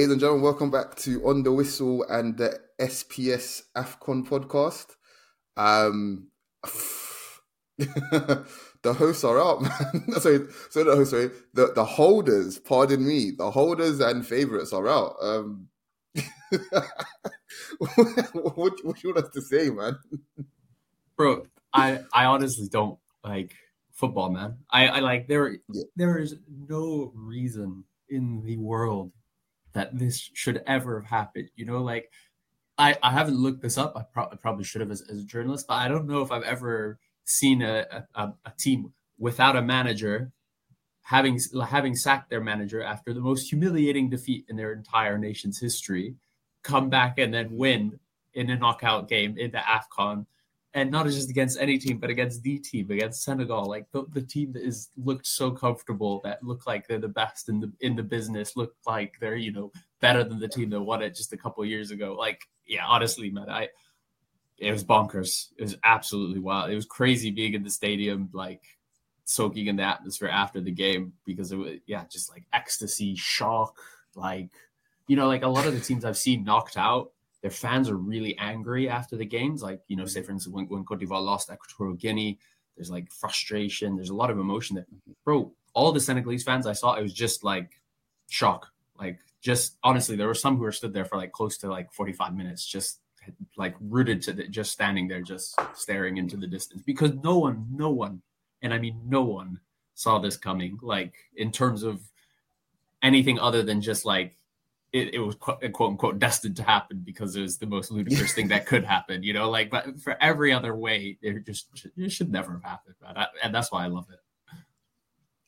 Ladies and gentlemen, welcome back to On the Whistle and the SPS AFCON podcast. Um, the hosts are up, man. sorry, so the hosts, sorry, the, the holders, pardon me, the holders and favorites are out. Um, what, what you want us to say, man? Bro, I, I honestly don't like football, man. I, I like there, yeah. there is no reason in the world that this should ever have happened. You know, like I, I haven't looked this up. I, pro- I probably should have as, as, a journalist, but I don't know if I've ever seen a, a, a team without a manager having having sacked their manager after the most humiliating defeat in their entire nation's history, come back and then win in a knockout game in the AFCON and not just against any team, but against the team, against Senegal, like the, the team that is looked so comfortable, that look like they're the best in the in the business, look like they're you know better than the team that won it just a couple years ago. Like, yeah, honestly, man, I it was bonkers. It was absolutely wild. It was crazy being in the stadium, like soaking in the atmosphere after the game because it was yeah, just like ecstasy, shock, like you know, like a lot of the teams I've seen knocked out their fans are really angry after the games. Like, you know, say mm-hmm. for instance, when, when Cote d'Ivoire lost Equatorial Guinea, there's like frustration, there's a lot of emotion that, mm-hmm. bro, all the Senegalese fans I saw, it was just like shock. Like, just honestly, there were some who were stood there for like close to like 45 minutes, just like rooted to the, just standing there, just staring into the distance. Because no one, no one, and I mean, no one saw this coming, like in terms of anything other than just like it, it was quote, unquote destined to happen because it was the most ludicrous thing that could happen, you know. Like, but for every other way, it just it should never have happened, man. and that's why I love it.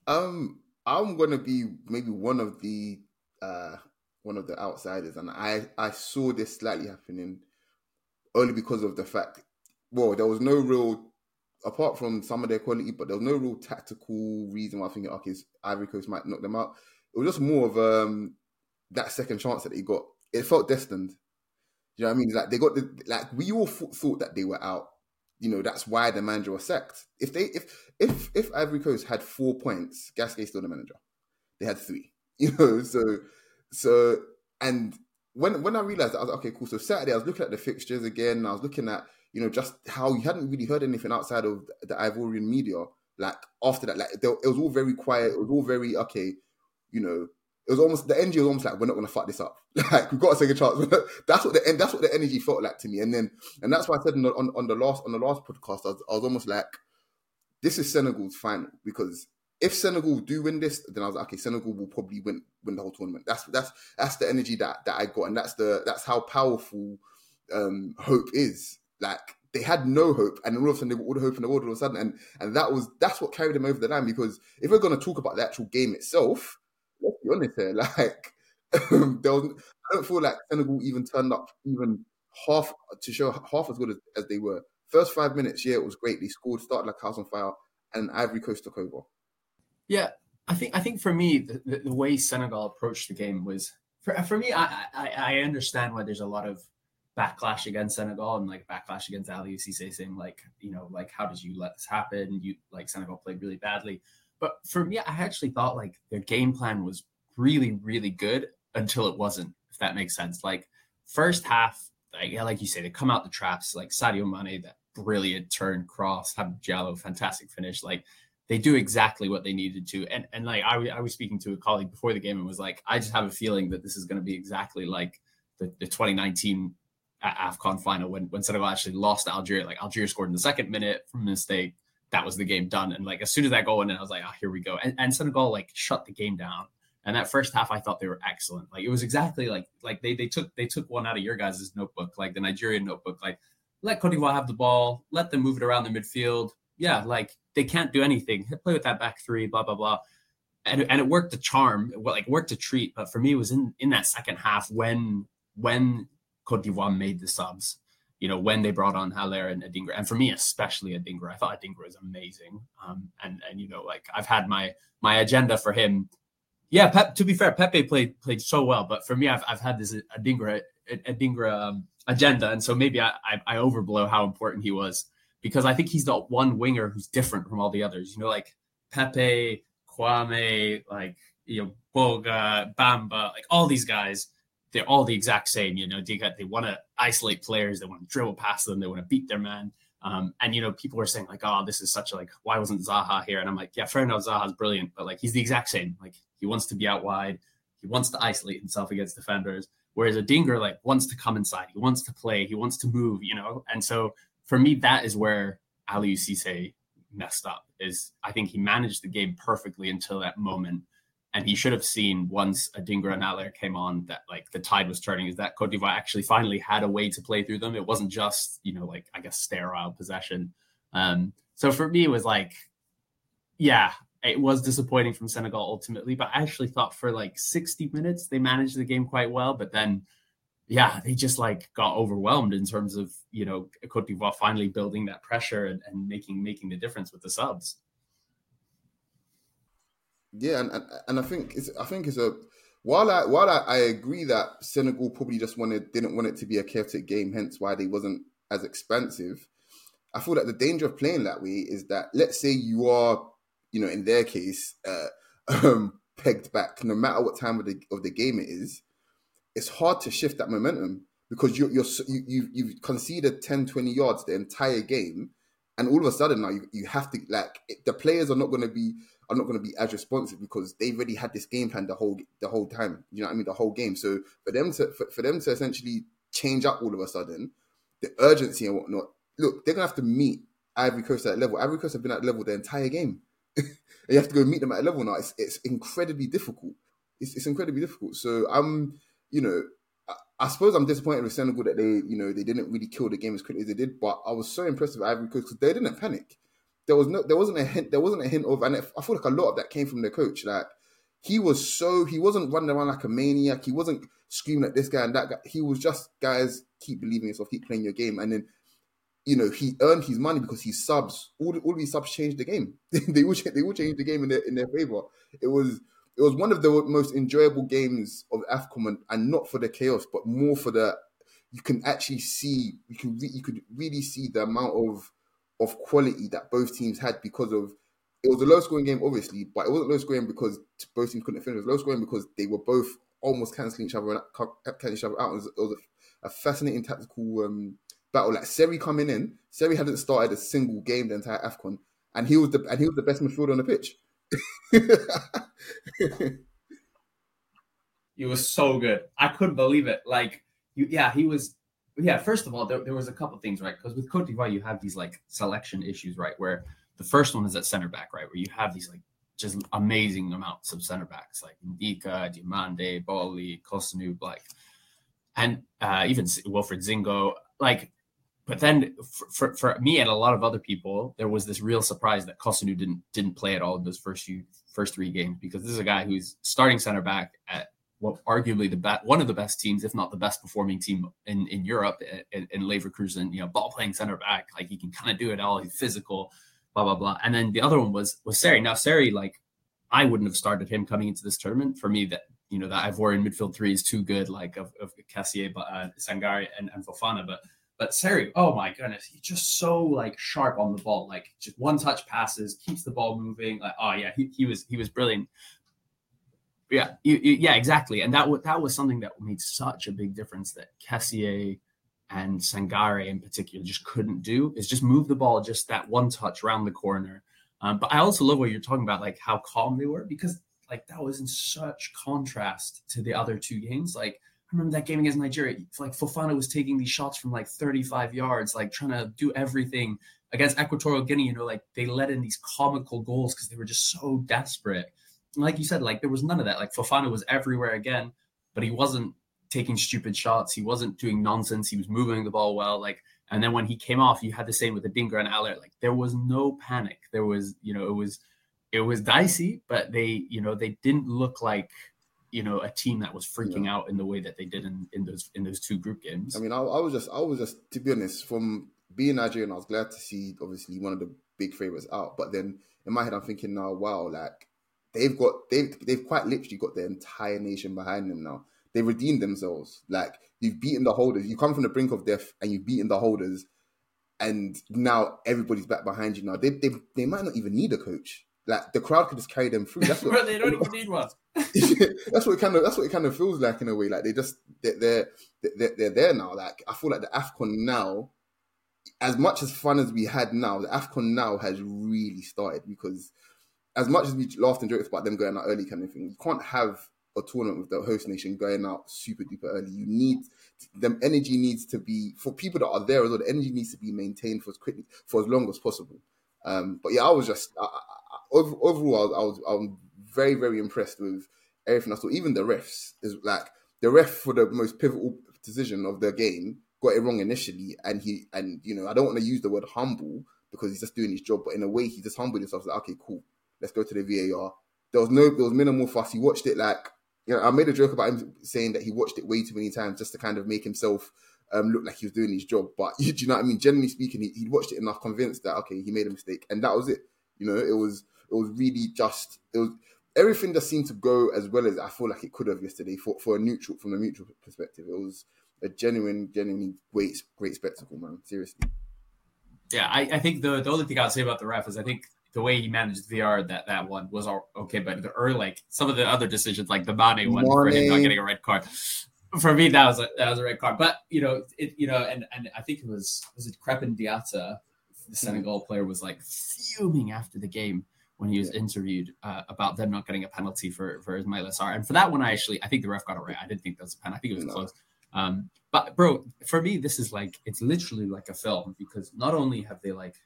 Um, I'm gonna be maybe one of the uh one of the outsiders, and I I saw this slightly happening only because of the fact. Well, there was no real apart from some of their quality, but there was no real tactical reason why I think okay, Ivory Coast might knock them out. It was just more of um that second chance that he got, it felt destined. You know what I mean? Like they got the like we all th- thought that they were out. You know that's why the manager was sacked. If they if if if Ivory Coast had four points, Gasset still the manager. They had three. You know, so so and when when I realized that, I was okay, cool. So Saturday, I was looking at the fixtures again. I was looking at you know just how you hadn't really heard anything outside of the Ivorian media. Like after that, like it was all very quiet. It was all very okay. You know, it was almost the energy was almost like we're not gonna fuck this up. Like we've got a second chance. that's what the that's what the energy felt like to me. And then and that's why I said on the, on, on the last on the last podcast, I was, I was, almost like, this is Senegal's final because if Senegal do win this, then I was like, okay, Senegal will probably win win the whole tournament. That's that's that's the energy that that I got, and that's the that's how powerful um, hope is. Like they had no hope, and all of a sudden they got all the hope in the world all of a sudden, and and that was that's what carried them over the line. Because if we're going to talk about the actual game itself, let's be honest here, like um, there was, I don't feel like Senegal even turned up even half to show half as good as, as, they were. First five minutes, yeah, it was great. They scored, started like house on fire, and Ivory Coast took over. Yeah, I think I think for me the, the, the way Senegal approached the game was for, for me. I, I, I understand why there's a lot of backlash against Senegal and like backlash against Aliou Cisse saying like you know like how did you let this happen? You like Senegal played really badly. But for me, I actually thought like their game plan was really, really good until it wasn't, if that makes sense. Like first half, like, like you say, they come out the traps, like Sadio Mane, that brilliant turn cross, Habib Diallo, fantastic finish. Like they do exactly what they needed to. And and like I, I was speaking to a colleague before the game and was like, I just have a feeling that this is going to be exactly like the, the 2019 AFCON final when, when Senegal actually lost to Algeria. Like Algeria scored in the second minute from a mistake that was the game done. And like as soon as that goal went in, I was like, oh, here we go. And, and Senegal like shut the game down. And that first half, I thought they were excellent. Like it was exactly like like they they took they took one out of your guys' notebook, like the Nigerian notebook. Like let Cote d'Ivoire have the ball, let them move it around the midfield. Yeah, like they can't do anything. Play with that back three, blah blah blah. And, and it worked to charm, like worked to treat. But for me, it was in in that second half when when Cote d'Ivoire made the subs you know, when they brought on Haller and Adingra, and for me especially Adingra, I thought Adingra was amazing. Um, and and you know, like I've had my my agenda for him. Yeah, Pep, to be fair, Pepe played played so well, but for me, I've I've had this Adingra Adingra um, agenda, and so maybe I, I I overblow how important he was because I think he's the one winger who's different from all the others. You know, like Pepe, Kouamé, like you know Boga, Bamba, like all these guys they're all the exact same. You know, they got they want to isolate players, they want to dribble past them, they want to beat their man. Um, and you know, people are saying like, "Oh, this is such a like, why wasn't Zaha here?" And I'm like, "Yeah, fair enough, Zaha's brilliant, but like, he's the exact same. Like, he wants to be out wide, he wants to isolate himself against defenders, whereas Adingra like wants to come inside, he wants to play, he wants to move, you know. And so for me, that is where Aliou Cisse messed up. Is I think he managed the game perfectly until that moment and he should have seen once Adingra and Haller came on that like the tide was turning is that Cote d'Ivoire actually finally had a way to play through them. It wasn't just, you know, like I guess sterile possession. Um, so for me it was like, yeah, it was disappointing from Senegal ultimately, but I actually thought for like 60 minutes they managed the game quite well, but then yeah, they just like got overwhelmed in terms of, you know, Cote d'Ivoire finally building that pressure and, and making making the difference with the subs. Yeah, and, and, and I think it's I think it's a while I while I, I agree that Senegal probably just wanted didn't want it to be a chaotic game, hence why they wasn't as expansive. I feel that the danger of playing that way is that let's say you are, you know, in their case, uh, um, pegged back, no matter what time of the of the game it is, it's hard to shift that momentum because you're, you're you, you you've conceded 10, 20 yards the entire game, and all of a sudden now you, you have to like the players are not going to be are not going to be as responsive because they've already had this game plan the whole the whole time. You know what I mean? The whole game. So for them to for, for them to essentially change up all of a sudden, the urgency and whatnot. Look, they're gonna have to meet Ivory Coast at level. Ivory Coast have been at level the entire game. you have to go meet them at level now. It's it's incredibly difficult. It's, it's incredibly difficult. So I'm, you know, I, suppose I'm disappointed with Senegal that they, you know, they didn't really kill the game as quickly as they did. But I was so impressed with Ivory Coast because they didn't panic there was no there wasn't a hint there wasn't a hint of and I feel like a lot of that came from the coach. Like he was so he wasn't running around like a maniac. He wasn't screaming at this guy and that guy. He was just guys keep believing yourself, keep playing your game, and then you know he earned his money because he subs all all these subs changed the game. they will they will change the game in their in their favor. It was it was one of the most enjoyable games of AFCON and not for the chaos, but more for the you can actually see you can re, you could really see the amount of of quality that both teams had because of it was a low scoring game, obviously, but it wasn't low scoring because both teams couldn't finish. It was low scoring because they were both almost cancelling each other and cancelling each other out. It was, it was a, a, fascinating tactical um, battle. Like Seri coming in, Seri hadn't started a single game the entire Afcon, and he was the and he was the best midfielder on the pitch. he was so good. I couldn't believe it. Like, you, yeah, he was yeah, first of all, there, there was a couple things, right? Because with Cote d'Ivoire, you have these like selection issues, right? Where the first one is at center back, right? Where you have these like just amazing amounts of center backs like Ndicka, Diomande, Boly, Kossounou, like, and uh, even Wilfried Singo, like. But then for, for, for, me and a lot of other people, there was this real surprise that Kossounou didn't didn't play at all in those first few first three games because this is a guy who's starting center back at arguably the best, one of the best teams, if not the best performing team in, in Europe in, in Leverkusen, you know, ball playing center back, like he can kind of do it all. He's physical, blah, blah, blah. And then the other one was, was Seri. Now, Seri, like I wouldn't have started him coming into this tournament for me that, you know, that Ivorian midfield three is too good, like of, of Kessié, but uh, Sangare and, and Fofana. But, but Seri, oh my goodness, he's just so like sharp on the ball, like just one touch passes, keeps the ball moving. Like, oh yeah, he, he was, he was brilliant. Yeah, you, you, yeah, exactly. And that w- that was something that made such a big difference that Kessié and Sangare in particular just couldn't do is just move the ball just that one touch around the corner. Um, but I also love what you're talking about, like how calm they were, because like that was in such contrast to the other two games. Like I remember that game against Nigeria, like Fofana was taking these shots from like 35 yards, like trying to do everything against Equatorial Guinea. You know, like they let in these comical goals because they were just so desperate like you said, like there was none of that. Like Fofana was everywhere again, but he wasn't taking stupid shots. He wasn't doing nonsense. He was moving the ball well. Like, and then when he came off, you had the same with Adingra and Haller. Like there was no panic. There was, you know, it was, it was dicey, but they, you know, they didn't look like, you know, a team that was freaking yeah. out in the way that they did in, in those in those two group games. I mean, I, I was just, I was just, to be honest, from being Nigerian, I was glad to see obviously one of the big favorites out. But then in my head, I'm thinking now, wow, like they've got they've they've quite literally got the entire nation behind them now. They redeemed themselves. Like you've beaten the holders. You come from the brink of death and you've beaten the holders, and now everybody's back behind you. Now they they, they might not even need a coach. like the crowd could just carry them through. That's what they don't even need one. that's what it kind of that's what it kind of feels like in a way. Like they just they're they're they're, they're there now. Like I feel like the Afcon now, as much as fun as we had now, the Afcon now has really started because as much as we laughed and joked about them going out early, kind of thing, you can't have a tournament with the host nation going out super duper early. You need the energy needs to be for people that are there as well. The energy needs to be maintained for as quickly for as long as possible. Um, but yeah, I was just I, I, overall, I was, I was very very impressed with everything I saw. Even the refs is like the ref for the most pivotal decision of the game got it wrong initially, and he and you know I don't want to use the word humble because he's just doing his job, but in a way he just humbled himself. Like okay, cool, let's go to the VAR. There was no there was minimal fuss. He watched it like you know I made a joke about him saying that he watched it way too many times just to kind of make himself um, look like he was doing his job. But do you know what I mean? Generally speaking, he, he watched it enough, convinced that okay, he made a mistake, and that was it. You know, it was it was really just it was everything just seemed to go as well as I feel like it could have yesterday for, for a neutral from a neutral perspective. It was a genuine, genuinely great great spectacle, man. Seriously. Yeah, I, I think the the only thing I'll say about the ref is I think the way he managed VR that that one was all okay, but the early like some of the other decisions, like the Mane one for him not getting a red card, for me that was a that was a red card. But you know, it you know, and and I think it was was it Krépin Diatta, the Senegal player, was like fuming after the game when he was interviewed uh, about them not getting a penalty for for Ismaila Sarr. And for that one, I actually I think the ref got it right. I didn't think that was a pen. I think it was no. close. Um, but bro, for me, this is like it's literally like a film because not only have they like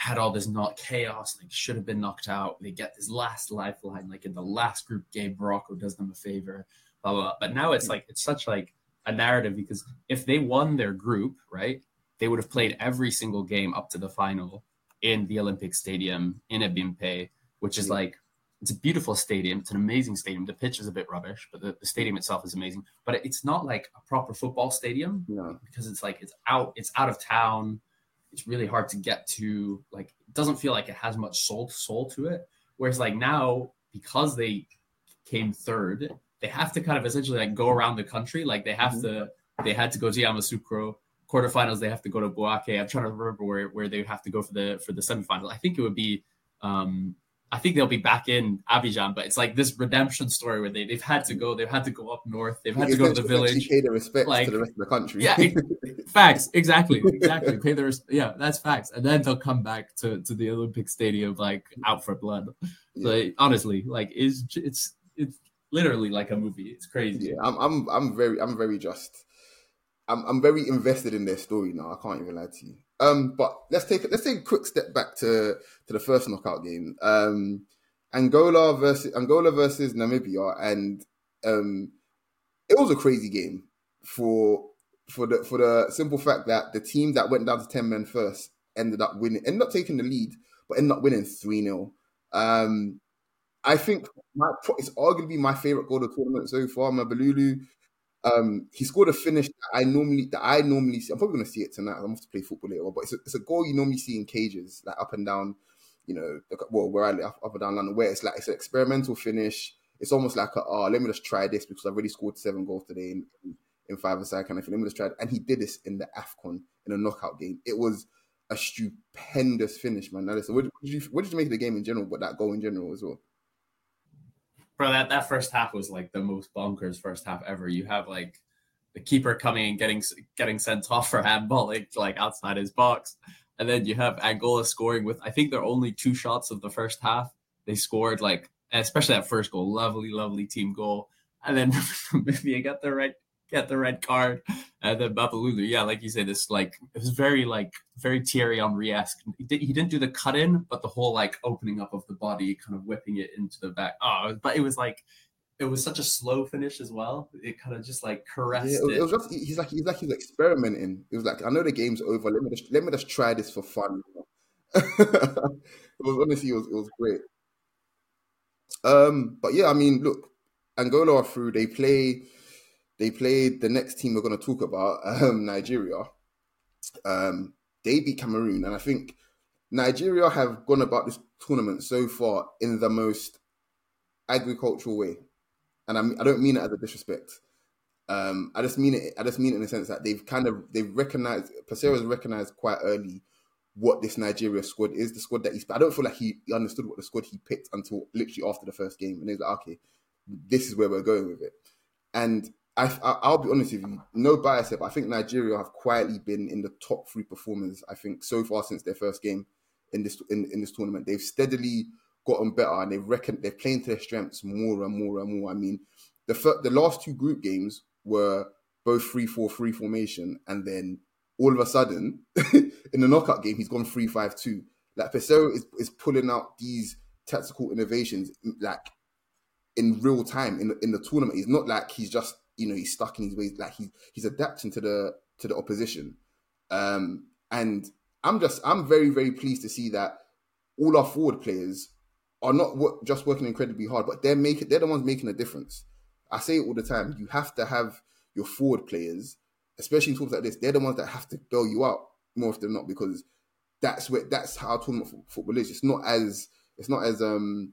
had all this not chaos, like should have been knocked out, they get this last lifeline, like in the last group game, Morocco does them a favor, blah blah. blah. But now it's hmm. like it's such like a narrative because if they won their group, right, they would have played every single game up to the final in the Olympic Stadium in Ebimpe, which is hmm. like it's a beautiful stadium. It's an amazing stadium. The pitch is a bit rubbish, but the, the stadium itself is amazing. But it's not like a proper football stadium no. because it's like it's out, it's out of town. It's really hard to get to. Like, it doesn't feel like it has much soul soul to it. Whereas like now, because they came third, they have to kind of essentially like go around the country. Like they have mm-hmm. to, they had to go to Yamoussoukro. Quarterfinals, they have to go to Bouaké. I'm trying to remember where, where they have to go for the for the semifinals. I think it would be um, I think they'll be back in Abidjan, but it's like this redemption story where they, they've had to go, they've had to go up north, they've had to go to the village. Pay the respect like, to the rest of the country. Yeah, facts. Exactly. Exactly. pay the res- yeah, that's facts. And then they'll come back to, to the Olympic Stadium like out for blood. Yeah. So honestly, like is it's it's literally like a movie. It's crazy. Yeah, I'm I'm I'm very I'm very just I'm I'm very invested in their story now. I can't even lie to you. Um, but let's take let's take a quick step back to to the first knockout game. Um, Angola versus Angola versus Namibia, and um, it was a crazy game for for the for the simple fact that the team that went down to ten men first ended up winning, ended up taking the lead, but ended up winning three 0 um, I think my, it's arguably my favorite goal of the tournament so far. Mabululu um, he scored a finish that I normally that I normally see. I'm probably going to see it tonight. I'm off to play football later, but it's a, it's a goal you normally see in cages, like up and down. You know, well, where I live, up and down London, where it's like it's an experimental finish. It's almost like a, oh, let me just try this because I've already scored seven goals today in, in five aside kind of thing. Let me just try it. And he did this in the Afcon in a knockout game. It was a stupendous finish, man. Now, listen, what, what, did you what did you make of the game in general, but that goal in general as well? Bro, that, that first half was like the most bonkers first half ever. You have like the keeper coming and getting getting sent off for handballing like outside his box, and then you have Angola scoring with I think they're only two shots of the first half. They scored like especially that first goal, lovely, lovely team goal, and then Namibia got the right get the red card. And then Mabululu, yeah, like you said, this like it was very like very Thierry Henry esque. He, did, he didn't do the cut in, but the whole like opening up of the body, kind of whipping it into the back. Oh, but it was like it was such a slow finish as well. It kind of just like caressed yeah, it. Was, it. was just he's like he's like he's experimenting. It was like I know the game's over. Let me just let me just try this for fun. it was honestly it was it was great. Um, but yeah, I mean, look, Angola are through. They play they played the next team we're going to talk about, um, Nigeria. Um, they beat Cameroon, and I think Nigeria have gone about this tournament so far in the most agricultural way, and I, I don't mean it as a disrespect. Um, I just mean it. I just mean it in the sense that they've kind of they've recognized Peseiro's recognized quite early what this Nigeria squad is, the squad that he's. I don't feel like he, he understood what the squad he picked until literally after the first game, and he's like, okay, this is where we're going with it. And I, will be honest with you, no bias, but I think Nigeria have quietly been in the top three performers. I think so far since their first game in this in, in this tournament, they've steadily gotten better and they've reckoned they're playing to their strengths more and more and more. I mean, the fir- the last two group games were both three four three formation, and then all of a sudden in the knockout game he's gone three five two. Like Peseiro is is pulling out these tactical innovations like in real time in in the tournament. He's not like he's just you know he's stuck in his ways. Like he he's adapting to the to the opposition. Um, and I'm just I'm very very pleased to see that all our forward players are not just working incredibly hard, but they're making they're the ones making a difference. I say it all the time. You have to have your forward players, especially in tournaments like this. They're the ones that have to bail you out more often than not because that's where that's how tournament football is. It's not as it's not as um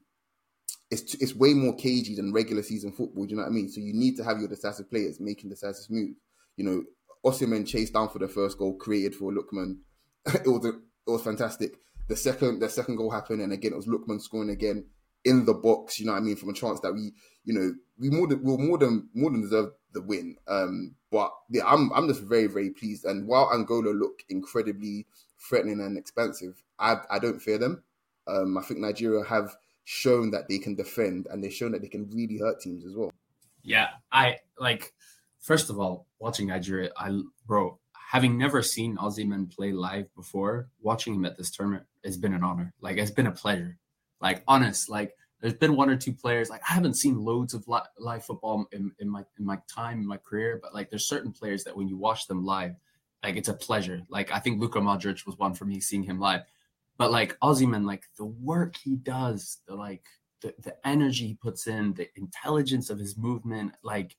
it's it's way more cagey than regular season football. Do you know what I mean? So you need to have your decisive players making decisive moves. You know, Osimhen chased down for the first goal, created for Lookman. it was a, it was fantastic. The second the second goal happened, and again it was Lookman scoring again in the box. You know what I mean? From a chance that we, you know, we more than we more than more than deserved the win. Um, but yeah, I'm I'm just very very pleased. And while Angola look incredibly threatening and expensive, I I don't fear them. Um, I think Nigeria have shown that they can defend and they've shown that they can really hurt teams as well. Yeah, I like. First of all, watching Nigeria, I bro, having never seen Osimhen play live before, watching him at this tournament has been an honor. Like it's been a pleasure. Like honest, like there's been one or two players like I haven't seen loads of li- live football in, in my in my time in my career, but like there's certain players that when you watch them live, like it's a pleasure. Like I think Luka Modric was one for me seeing him live. But like Osimhen, like the work he does, the like the, the energy he puts in, the intelligence of his movement, like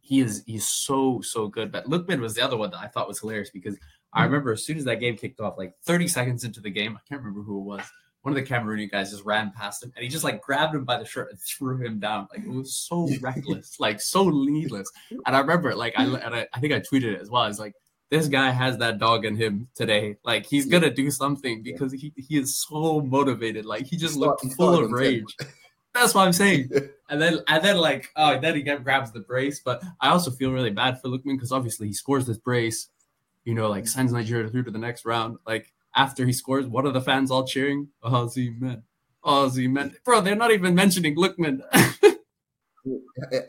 he is he's so so good. But Lookman was the other one that I thought was hilarious because I hmm. remember as soon as that game kicked off, like 30 seconds into the game, I can't remember who it was. One of the Cameroonian guys just ran past him and he just like grabbed him by the shirt and threw him down. Like it was so reckless, like so needless. And I remember like I and I, I think I tweeted it as well. It's like this guy has that dog in him today. Like he's yeah. gonna do something because he, he is so motivated. Like he just looked full of rage. That's what I'm saying. and then and then like oh then he grabs the brace. But I also feel really bad for Lookman because obviously he scores this brace, you know, like sends Nigeria through to the next round. Like after he scores, what are the fans all cheering? Osimhen. Osimhen. Bro, they're not even mentioning Lookman. it, it, it,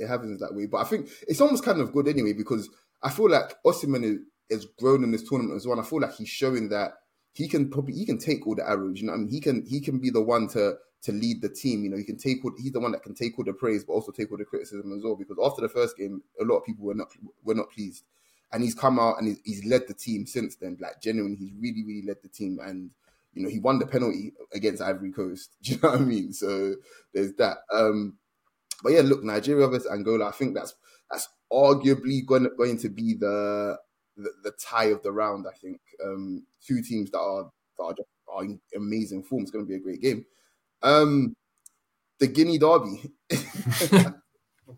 it happens that way. But I think it's almost kind of good anyway because I feel like Osimhen has grown in this tournament as well. I feel like he's showing that he can probably he can take all the arrows. You know, I mean, he can he can be the one to to lead the team. You know, he can take all, he's the one that can take all the praise, but also take all the criticism as well. Because after the first game, a lot of people were not were not pleased, and he's come out and he's, he's led the team since then. Like genuinely, he's really really led the team, and you know he won the penalty against Ivory Coast. Do you know what I mean? So there's that. Um, but yeah, look, Nigeria versus Angola. I think that's that's arguably going, going to be the, the, the tie of the round. I think um, two teams that are that are, just, are in amazing form. It's going to be a great game. Um, the Guinea Derby,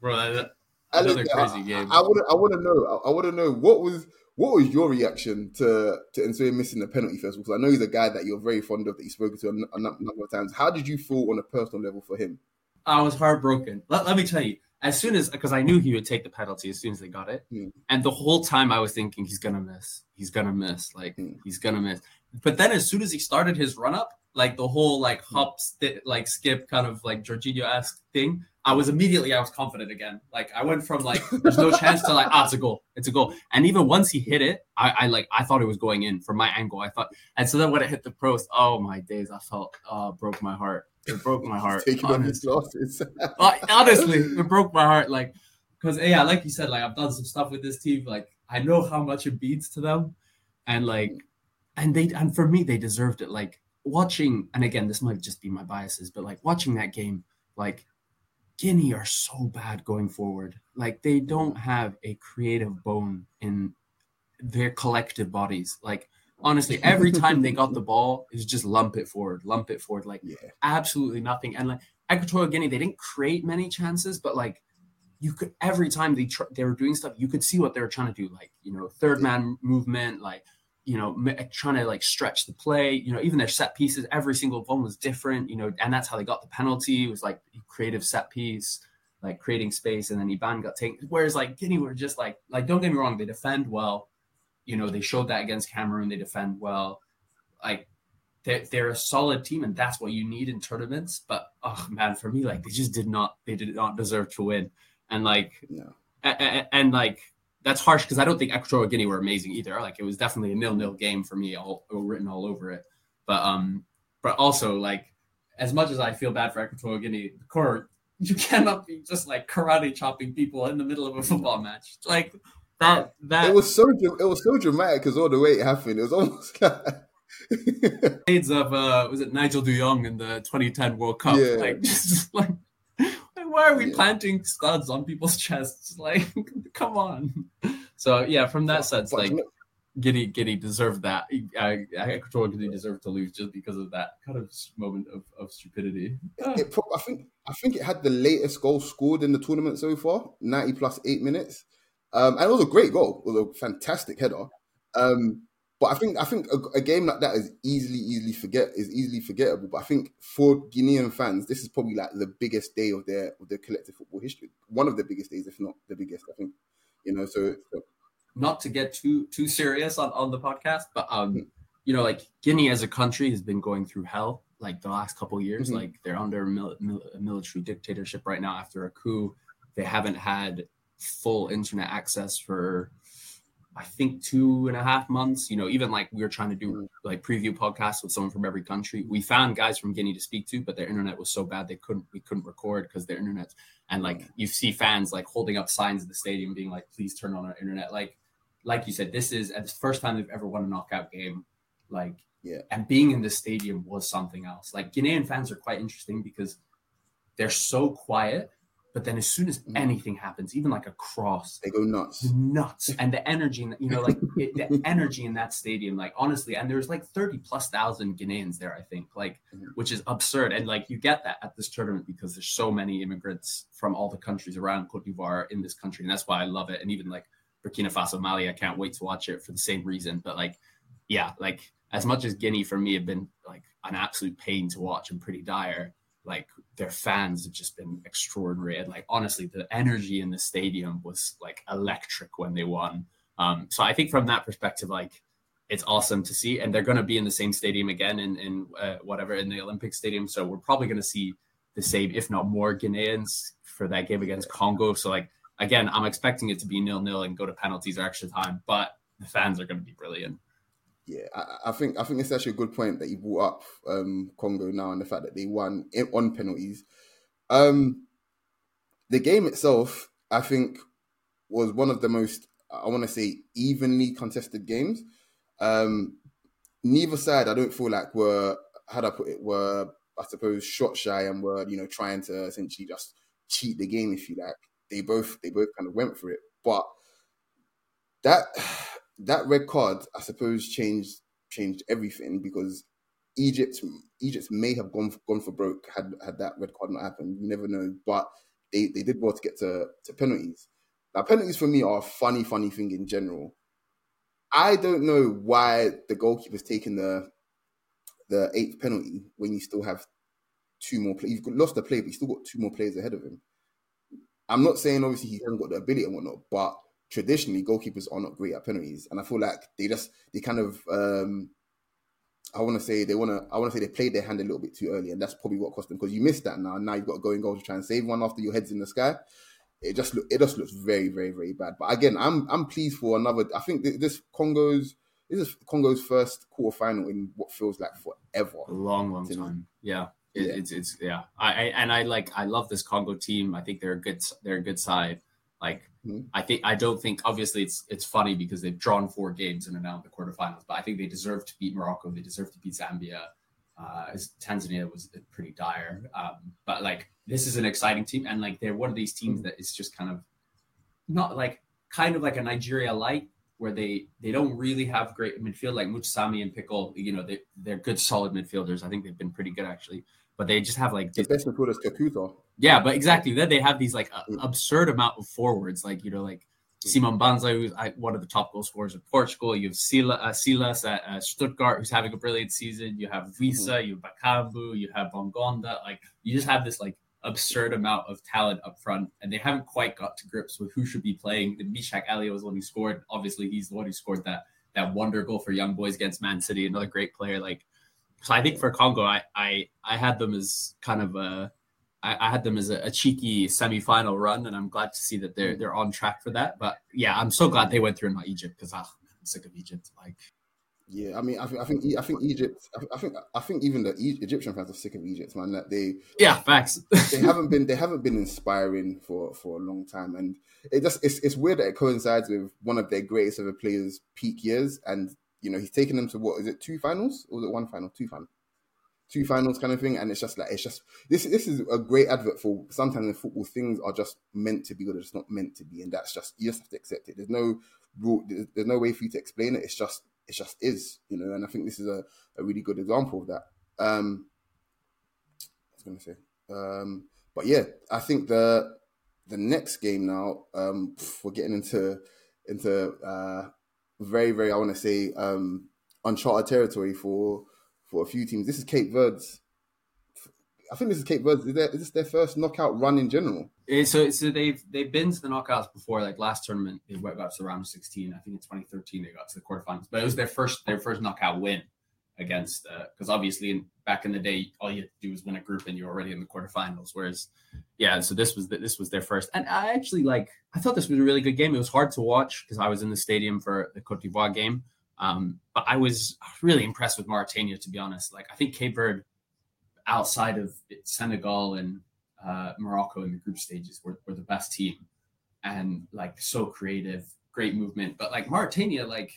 bro. That, another crazy game. I, want to I want to know. I, I want to know what was what was your reaction to to Nsue missing the penalty first? Because I know he's a guy that you're very fond of, that you've spoken to a, a number of times. How did you feel on a personal level for him? I was heartbroken. Let, let me tell you, as soon as because I knew he would take the penalty as soon as they got it, mm. and the whole time I was thinking he's gonna miss, he's gonna miss, like mm. he's gonna miss. But then as soon as he started his run up, like the whole like hmm. hop, st- like skip, kind of like Jorginho esque thing, I was immediately I was confident again. Like I went from like there's no chance to like ah it's a goal, it's a goal. And even once he hit it, I, I like I thought it was going in from my angle. I thought, and so then when it hit the post, oh my days, I felt uh broke my heart. It broke my heart. Taking on his losses. honestly, it broke my heart. Like, because yeah, like you said, like I've done some stuff with this team. Like I know how much it beats to them, and like, and they and for me they deserved it. Like watching, and again, this might just be my biases, but like watching that game, like Guinea are so bad going forward. Like they don't have a creative bone in their collective bodies. Like honestly, every time they got the ball, it was just lump it forward, lump it forward, like yeah. absolutely nothing. And like Equatorial Guinea, they didn't create many chances, but like you could every time they tr- they were doing stuff, you could see what they were trying to do, like you know, third man movement, like you know, trying to like stretch the play. You know, even their set pieces, every single one was different. You know, and that's how they got the penalty. It was like creative set piece, like creating space, and then Iban got taken. Whereas like Guinea were just like like don't get me wrong, they defend well. You know, they showed that against Cameroon. They defend well. Like they're, they're a solid team, and that's what you need in tournaments. But oh man, for me, like they just did not they did not deserve to win. And like no. and, and, and like that's harsh because I don't think Equatorial Guinea were amazing either. Like it was definitely a nil-nil game for me, all written all over it. But um, but also like as much as I feel bad for Equatorial Guinea, the core you cannot be just like karate chopping people in the middle of a football match. Like that that it was so it was so dramatic because all the way it happened, it was almost like Shades of uh was it Nigel De Jong in the 2010 World Cup? Yeah. Like just like why are we yeah. planting studs on people's chests? Like, come on. So yeah, from that sense, like Giddy Giddy deserved that. I, Equatorial Guinea deserved to lose just because of that kind of moment of, of stupidity. It, it, I think I think it had the latest goal scored in the tournament so far, 90 plus eight minutes. Um, and it was a great goal. It was a fantastic header. Um, but I think I think a, a, game like that is easily easily forget is easily forgettable. But I think for Guinean fans, this is probably like the biggest day of their of their collective football history. One of the biggest days, if not the biggest. I think you know. So, so. not to get too too serious on on the podcast, but um, mm-hmm. you know, like Guinea as a country has been going through hell like the last couple years. Mm-hmm. Like they're under mil- mil- military dictatorship right now after a coup. They haven't had full internet access for I think two and a half months. You know, even like we were trying to do mm. like preview podcasts with someone from every country. We found guys from Guinea to speak to, but their internet was so bad they couldn't we couldn't record because their internet. And like you see fans like holding up signs in the stadium, being like, "Please turn on our internet." Like, like you said, this is the first time they've ever won a knockout game. Like, yeah, and being in the stadium was something else. Like Guinean fans are quite interesting because they're so quiet but then as soon as mm. anything happens, even like a cross, they go nuts, nuts. And the energy, you know, like it, the energy in that stadium, like honestly, and there's like 30 plus thousand Ghanaians there, I think, like, mm-hmm. which is absurd. And like you get that at this tournament because there's so many immigrants from all the countries around Cote d'Ivoire in this country. And that's why I love it. And even like Burkina Faso, Mali, I can't wait to watch it for the same reason. But like, yeah, like as much as Guinea for me have been like an absolute pain to watch and pretty dire like their fans have just been extraordinary. And like honestly the energy in the stadium was like electric when they won. Um so i think from that perspective like it's awesome to see. And they're going to be in the same stadium again in in uh, whatever in the olympic stadium. So we're probably going to see the same if not more ghanaians for that game against congo. So like again i'm expecting it to be nil nil and go to penalties or extra time but the fans are going to be brilliant yeah, I, I, think I think it's actually a good point that you brought up um, Congo now and the fact that they won on penalties. Um, the game itself, I think, was one of the most I want to say evenly contested games. Um, neither side, I don't feel like were how do I put it were I suppose shot shy and were you know trying to essentially just cheat the game if you like. They both they both kind of went for it, but that that red card, I suppose, changed changed everything because Egypt Egypt may have gone gone for broke had had that red card not happened. You never know, but they, they did well to get to, to penalties. Now penalties for me are a funny funny thing in general. I don't know why the goalkeeper's taking the the eighth penalty when you still have two more players. You've lost the play, but you still got two more players ahead of him. I'm not saying obviously he hasn't got the ability and whatnot, but traditionally goalkeepers are not great at penalties, and I feel like they just they kind of um, I want to say they want to I want to say they played their hand a little bit too early, and that's probably what cost them because you missed that now. Now you've got to go and goal to try and save one after your head's in the sky. It just look it just looks very very very bad. But again, I'm I'm pleased for another. I think this Congo's this is Congo's first quarter final in what feels like forever. A long long time. Yeah. It, yeah. It's it's yeah. I, I and I like I love this Congo team. I think they're a good they're a good side. Like mm-hmm. I think I don't think obviously it's it's funny because they've drawn four games and are now in the quarterfinals, but I think they deserve to beat Morocco. They deserve to beat Zambia. Uh, Tanzania was pretty dire, um, but like this is an exciting team, and like they're one of these teams that is just kind of not like kind of like a Nigeria light, where they they don't really have great midfield like Moutoussamy and Pickel. You know, they they're good solid midfielders. I think they've been pretty good actually, but they just have like the best midfielders Kakuta. Yeah, but exactly. Then they have these like mm. absurd amount of forwards, like you know, like Simon Banza, who's one of the top goal scorers of Portugal. You have Sila, uh, Silas at uh, Stuttgart, who's having a brilliant season. You have Wissa, mm-hmm. you have Bakambu, you have Bongonda. Like you just have this like absurd amount of talent up front, and they haven't quite got to grips with who should be playing. The Meschack Elia was the one who scored. Obviously, he's the one who scored that that wonder goal for Young Boys against Man City. Another great player. Like so, I think for Congo, I I I had them as kind of a I, I had them as a, a cheeky semi-final run, and I'm glad to see that they're they're on track for that. But yeah, I'm so glad they went through not Egypt because ah, I'm sick of Egypt. Like, yeah, I mean, I think I think I think Egypt. I think I think even the Egyptian fans are sick of Egypt, man. That they yeah, facts. they haven't been they haven't been inspiring for for a long time, and it just it's it's weird that it coincides with one of their greatest ever players' peak years, and you know he's taken them to what is it two finals or is it one final? Two finals two finals kind of thing. And it's just like it's just this this is a great advert for sometimes in football things are just meant to be they're just not meant to be, and that's just you just have to accept it. There's no rule, there's, no way for you to explain it. It's just it just is, you know. And I think this is a, a really good example of that. Um, I was gonna say, um, but yeah, I think the the next game now um, we're getting into into uh, very very I want to say um, uncharted territory for for a few teams. This is Cape Verde's. I think this is Cape Verde. Is, is this their first knockout run in general? So, so they've they've been to the knockouts before. Like last tournament, they went up to the round of sixteen. I think in 2013 they got to the quarterfinals, but it was their first their first knockout win against because uh, obviously in, back in the day all you had to do was win a group and you're already in the quarterfinals. Whereas, yeah, so this was the, this was their first, and I actually like I thought this was a really good game. It was hard to watch because I was in the stadium for the Cote d'Ivoire game. Um, but I was really impressed with Mauritania, to be honest. Like, I think Cape Verde, outside of Senegal and uh, Morocco in the group stages, were, were the best team and like so creative, great movement. But like Mauritania, like,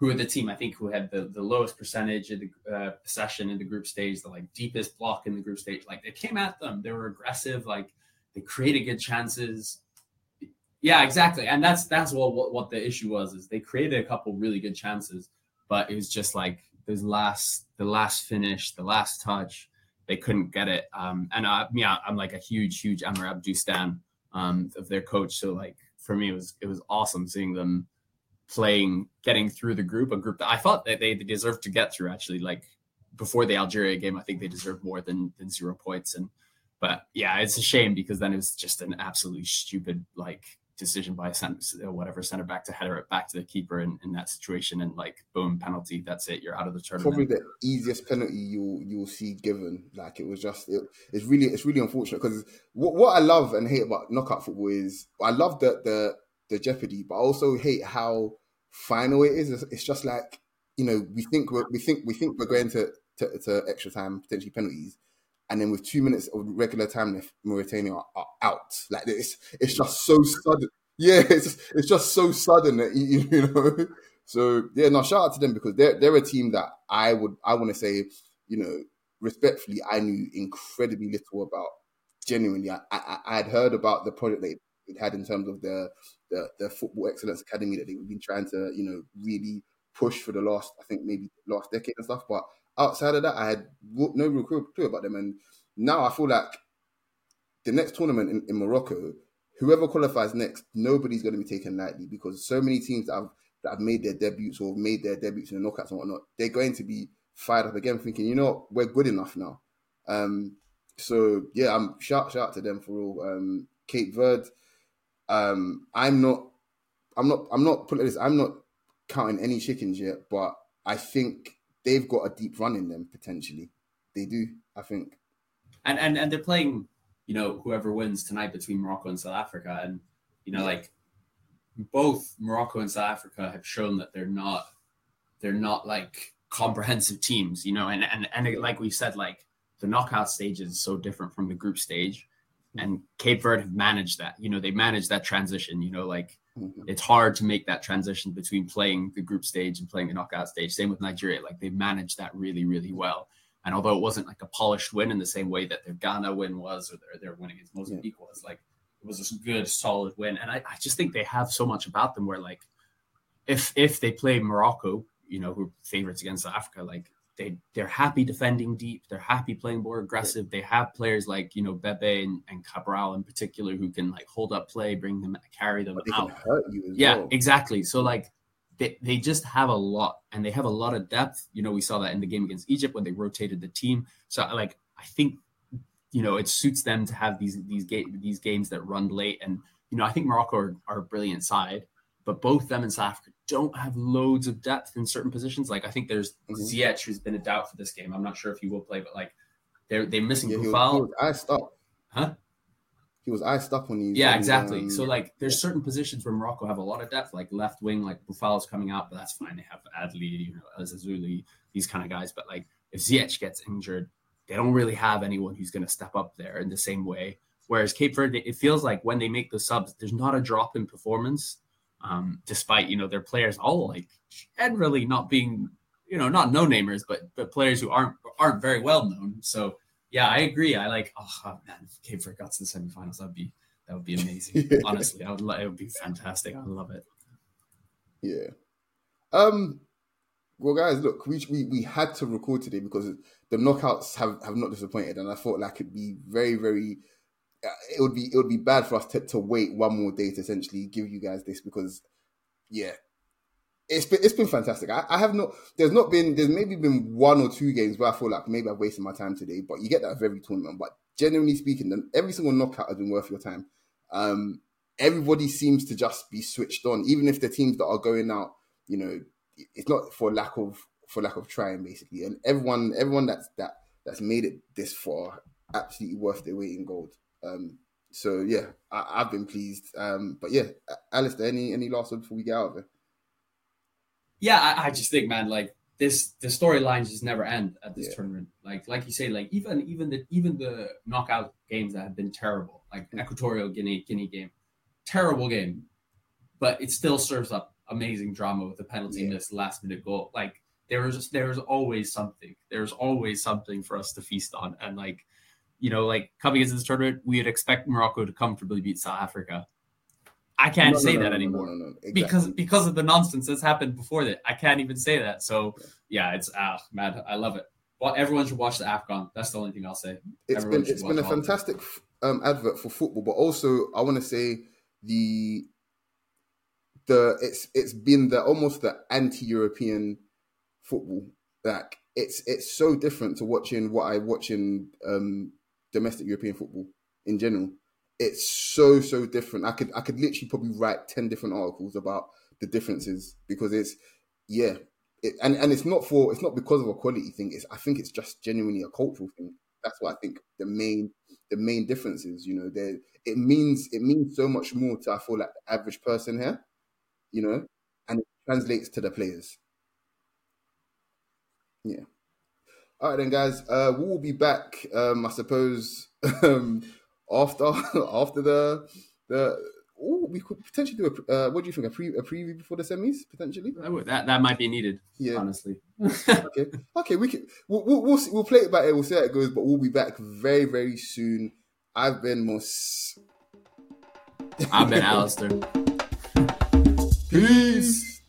who are the team I think who had the, the lowest percentage of the uh, possession in the group stage, the like deepest block in the group stage. Like, they came at them, they were aggressive, like, they created good chances yeah, exactly. And that's that's what, what what the issue was is they created a couple really good chances, but it was just like this last the last finish, the last touch, they couldn't get it. Um, and uh, yeah, I'm like a huge huge Amir Abdou stan um, of their coach. So like for me, it was it was awesome seeing them playing, getting through the group, a group that I thought that they deserved to get through. Actually, like before the Algeria game, I think they deserved more than than zero points. And but yeah, it's a shame because then it was just an absolutely stupid like decision by a center, whatever center back to header it back to the keeper in, in that situation and like boom penalty that's it you're out of the tournament probably the easiest penalty you'll you'll see given like it was just it, it's really it's really unfortunate because what, what I love and hate about knockout football is I love the the the jeopardy but I also hate how final it is it's, just like you know we think we're, we think we think we're going to, to, to extra time potentially penalties and then with two minutes of regular time left, Mauritania are, are out. Like it's it's just so sudden. Yeah, it's it's just so sudden that you, you know. So yeah, no, shout out to them because they're they're a team that I would I want to say, you know, respectfully, I knew incredibly little about. Genuinely, I, I, I had heard about the project they had in terms of the, the the football excellence academy that they've been trying to you know really push for the last I think maybe last decade and stuff, but outside of that, I had no real clue about them. And now I feel like the next tournament in, in Morocco, whoever qualifies next, nobody's going to be taken lightly because so many teams that have, that have made their debuts or made their debuts in the knockouts and whatnot, they're going to be fired up again, thinking, you know, we're good enough now. Um, so yeah, I'm shout shout out to them for all. Um, Cape Verde, um, I'm not, I'm not, I'm not putting this. I'm not counting any chickens yet, but I think they've got a deep run in them potentially. They do, I think. And and and they're playing, you know, whoever wins tonight between Morocco and South Africa, and you know, like both Morocco and South Africa have shown that they're not they're not like comprehensive teams, you know, and and and like we said, like the knockout stage is so different from the group stage, and Cape Verde have managed that. You know, they managed that transition. You know, like Mm-hmm. It's hard to make that transition between playing the group stage and playing the knockout stage. Same with Nigeria. Like they managed that really, really well. And although it wasn't like a polished win in the same way that their Ghana win was or their, their win against Mozambique yeah. was, like it was a good, solid win. And I, I just think they have so much about them where like if if they play Morocco, you know, who favorites against Africa, like they they're happy defending deep. They're happy playing more aggressive. They have players like you know Bebe and, and Cabral in particular who can like hold up play, bring them, carry them out. yeah, well. exactly. So like they, they just have a lot and they have a lot of depth. You know, we saw that in the game against Egypt when they rotated the team. So like I think you know it suits them to have these these game these games that run late and you know I think Morocco are, are a brilliant side, but both them and South Africa don't have loads of depth in certain positions. Like I think there's mm-hmm. Ziyech who's been a doubt for this game. I'm not sure if he will play, but like they're they're missing yeah. I stop. Huh? He was iced up when he. Yeah, exactly. Um, so like, there's certain positions where Morocco have a lot of depth, like left wing, like Boufal's coming out, but that's fine. They have Adli, you know, Ezzalzouli, these kind of guys. But like, if Ziyech gets injured, they don't really have anyone who's going to step up there in the same way. Whereas Cape Verde, it feels like when they make the subs, there's not a drop in performance, um, despite you know their players all like generally not being you know not no namers, but but players who aren't aren't very well known. So yeah, I agree. I like oh man, if Cape Verde got to the semifinals, that'd be that would be amazing. Honestly, I would it would be fantastic. I love it. Yeah. Um well, guys, look, we, we we had to record today because the knockouts have, have not disappointed, and I thought like it'd be very very, it would be it would be bad for us to, to wait one more day to essentially give you guys this because, yeah, it's been it's been fantastic. I, I have not there's not been there's maybe been one or two games where I feel like maybe I've wasted my time today, but you get that every tournament. But generally speaking, every single knockout has been worth your time. Um, everybody seems to just be switched on, even if the teams that are going out, you know, it's not for lack of for lack of trying basically. And everyone everyone that's that that's made it this far absolutely worth their weight in gold. Um, so yeah, I, have been pleased. Um, but yeah, Alasdair, any any last word before we get out of it? Yeah, I, I just think, man, like this, the storylines just never end at this yeah. tournament. Like, like you say, like even even the even the knockout games that have been terrible, like Equatorial Guinea Guinea game, terrible game, but it still serves up amazing drama with the penalty yeah. miss, last minute goal. Like there was there's always something. There's always something for us to feast on. And like, you know, like coming into this tournament, we'd expect Morocco to comfortably beat South Africa. I can't no, say no, that no, anymore exactly. because because of the nonsense that's happened before that. I can't even say that. So yeah, it's ah mad. I love it. Well, everyone should watch the Afcon. That's the only thing I'll say. It's everyone been it's been a fantastic um, advert for football, but also I want to say the the it's it's been the almost the anti-European football. Like it's it's so different to watching what I watch in um, domestic European football in general. It's so so different. I could I could literally probably write ten different articles about the differences because it's yeah, it, and and it's not for it's not because of a quality thing. It's I think it's just genuinely a cultural thing. That's what I think the main the main difference is. You know, there it means it means so much more to I feel like the average person here you know, and it translates to the players. Yeah. All right, then, guys. Uh, we will be back. Um, I suppose um, after after the the. Ooh, we could potentially do a. Uh, what do you think? A, pre, a preview before the semis, potentially. That that might be needed. Yeah, honestly. okay, okay. We can. We'll we'll, we'll, see, we'll play it by ear. We'll see how it goes. But we'll be back very very soon. I've been Moss. I've been Alasdair. Peace.